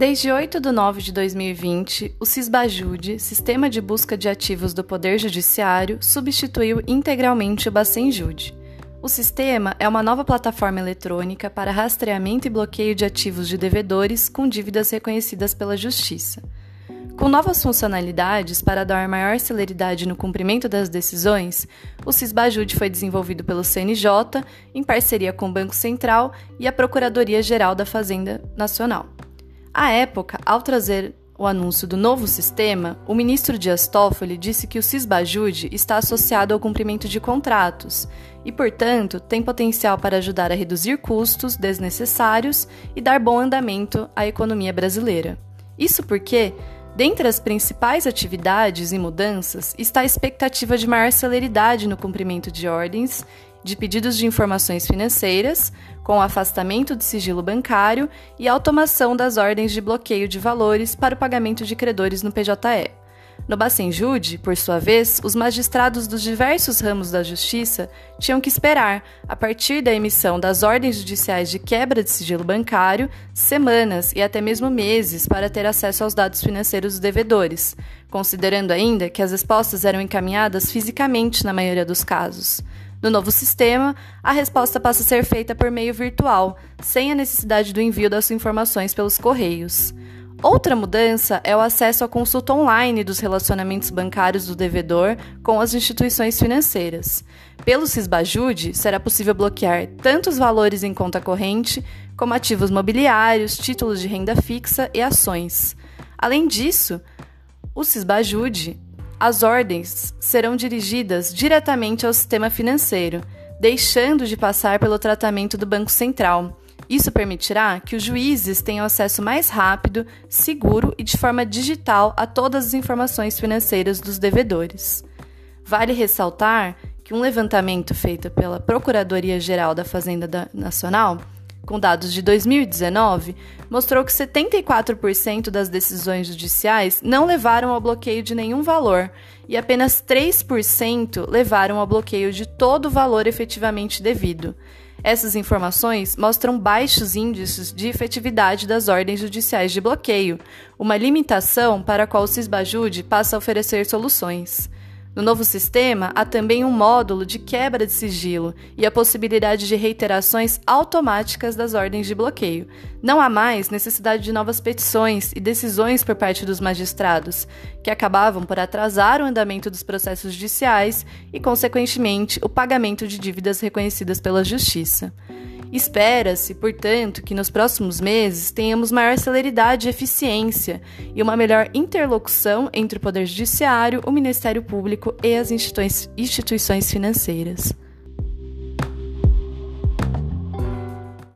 Desde 8 de nove de 2020, o CISBAJUDE, Sistema de Busca de Ativos do Poder Judiciário, substituiu integralmente o Bacenjude. O sistema é uma nova plataforma eletrônica para rastreamento e bloqueio de ativos de devedores com dívidas reconhecidas pela Justiça. Com novas funcionalidades para dar maior celeridade no cumprimento das decisões, o CISBAJUDE foi desenvolvido pelo CNJ em parceria com o Banco Central e a Procuradoria-Geral da Fazenda Nacional. À época, ao trazer o anúncio do novo sistema, o ministro Dias Toffoli disse que o CISBAJUDE está associado ao cumprimento de contratos e, portanto, tem potencial para ajudar a reduzir custos desnecessários e dar bom andamento à economia brasileira. Isso porque, dentre as principais atividades e mudanças, está a expectativa de maior celeridade no cumprimento de ordens de pedidos de informações financeiras, com afastamento de sigilo bancário e automação das ordens de bloqueio de valores para o pagamento de credores no PJE. No Bacenjude, por sua vez, os magistrados dos diversos ramos da justiça tinham que esperar, a partir da emissão das ordens judiciais de quebra de sigilo bancário, semanas e até mesmo meses para ter acesso aos dados financeiros dos devedores, considerando ainda que as respostas eram encaminhadas fisicamente na maioria dos casos. No novo sistema, a resposta passa a ser feita por meio virtual, sem a necessidade do envio das informações pelos correios. Outra mudança é o acesso à consulta online dos relacionamentos bancários do devedor com as instituições financeiras. Pelo Cisbajude, será possível bloquear tanto os valores em conta corrente, como ativos mobiliários, títulos de renda fixa e ações. Além disso, o Cisbajude as ordens serão dirigidas diretamente ao sistema financeiro, deixando de passar pelo tratamento do Banco Central. Isso permitirá que os juízes tenham acesso mais rápido, seguro e de forma digital a todas as informações financeiras dos devedores. Vale ressaltar que um levantamento feito pela Procuradoria-Geral da Fazenda Nacional com dados de 2019, mostrou que 74% das decisões judiciais não levaram ao bloqueio de nenhum valor e apenas 3% levaram ao bloqueio de todo o valor efetivamente devido. Essas informações mostram baixos índices de efetividade das ordens judiciais de bloqueio, uma limitação para a qual o Cisbajude passa a oferecer soluções. No novo sistema, há também um módulo de quebra de sigilo e a possibilidade de reiterações automáticas das ordens de bloqueio. Não há mais necessidade de novas petições e decisões por parte dos magistrados, que acabavam por atrasar o andamento dos processos judiciais e, consequentemente, o pagamento de dívidas reconhecidas pela Justiça. Espera-se, portanto, que nos próximos meses tenhamos maior celeridade e eficiência e uma melhor interlocução entre o Poder Judiciário, o Ministério Público e as instituições financeiras.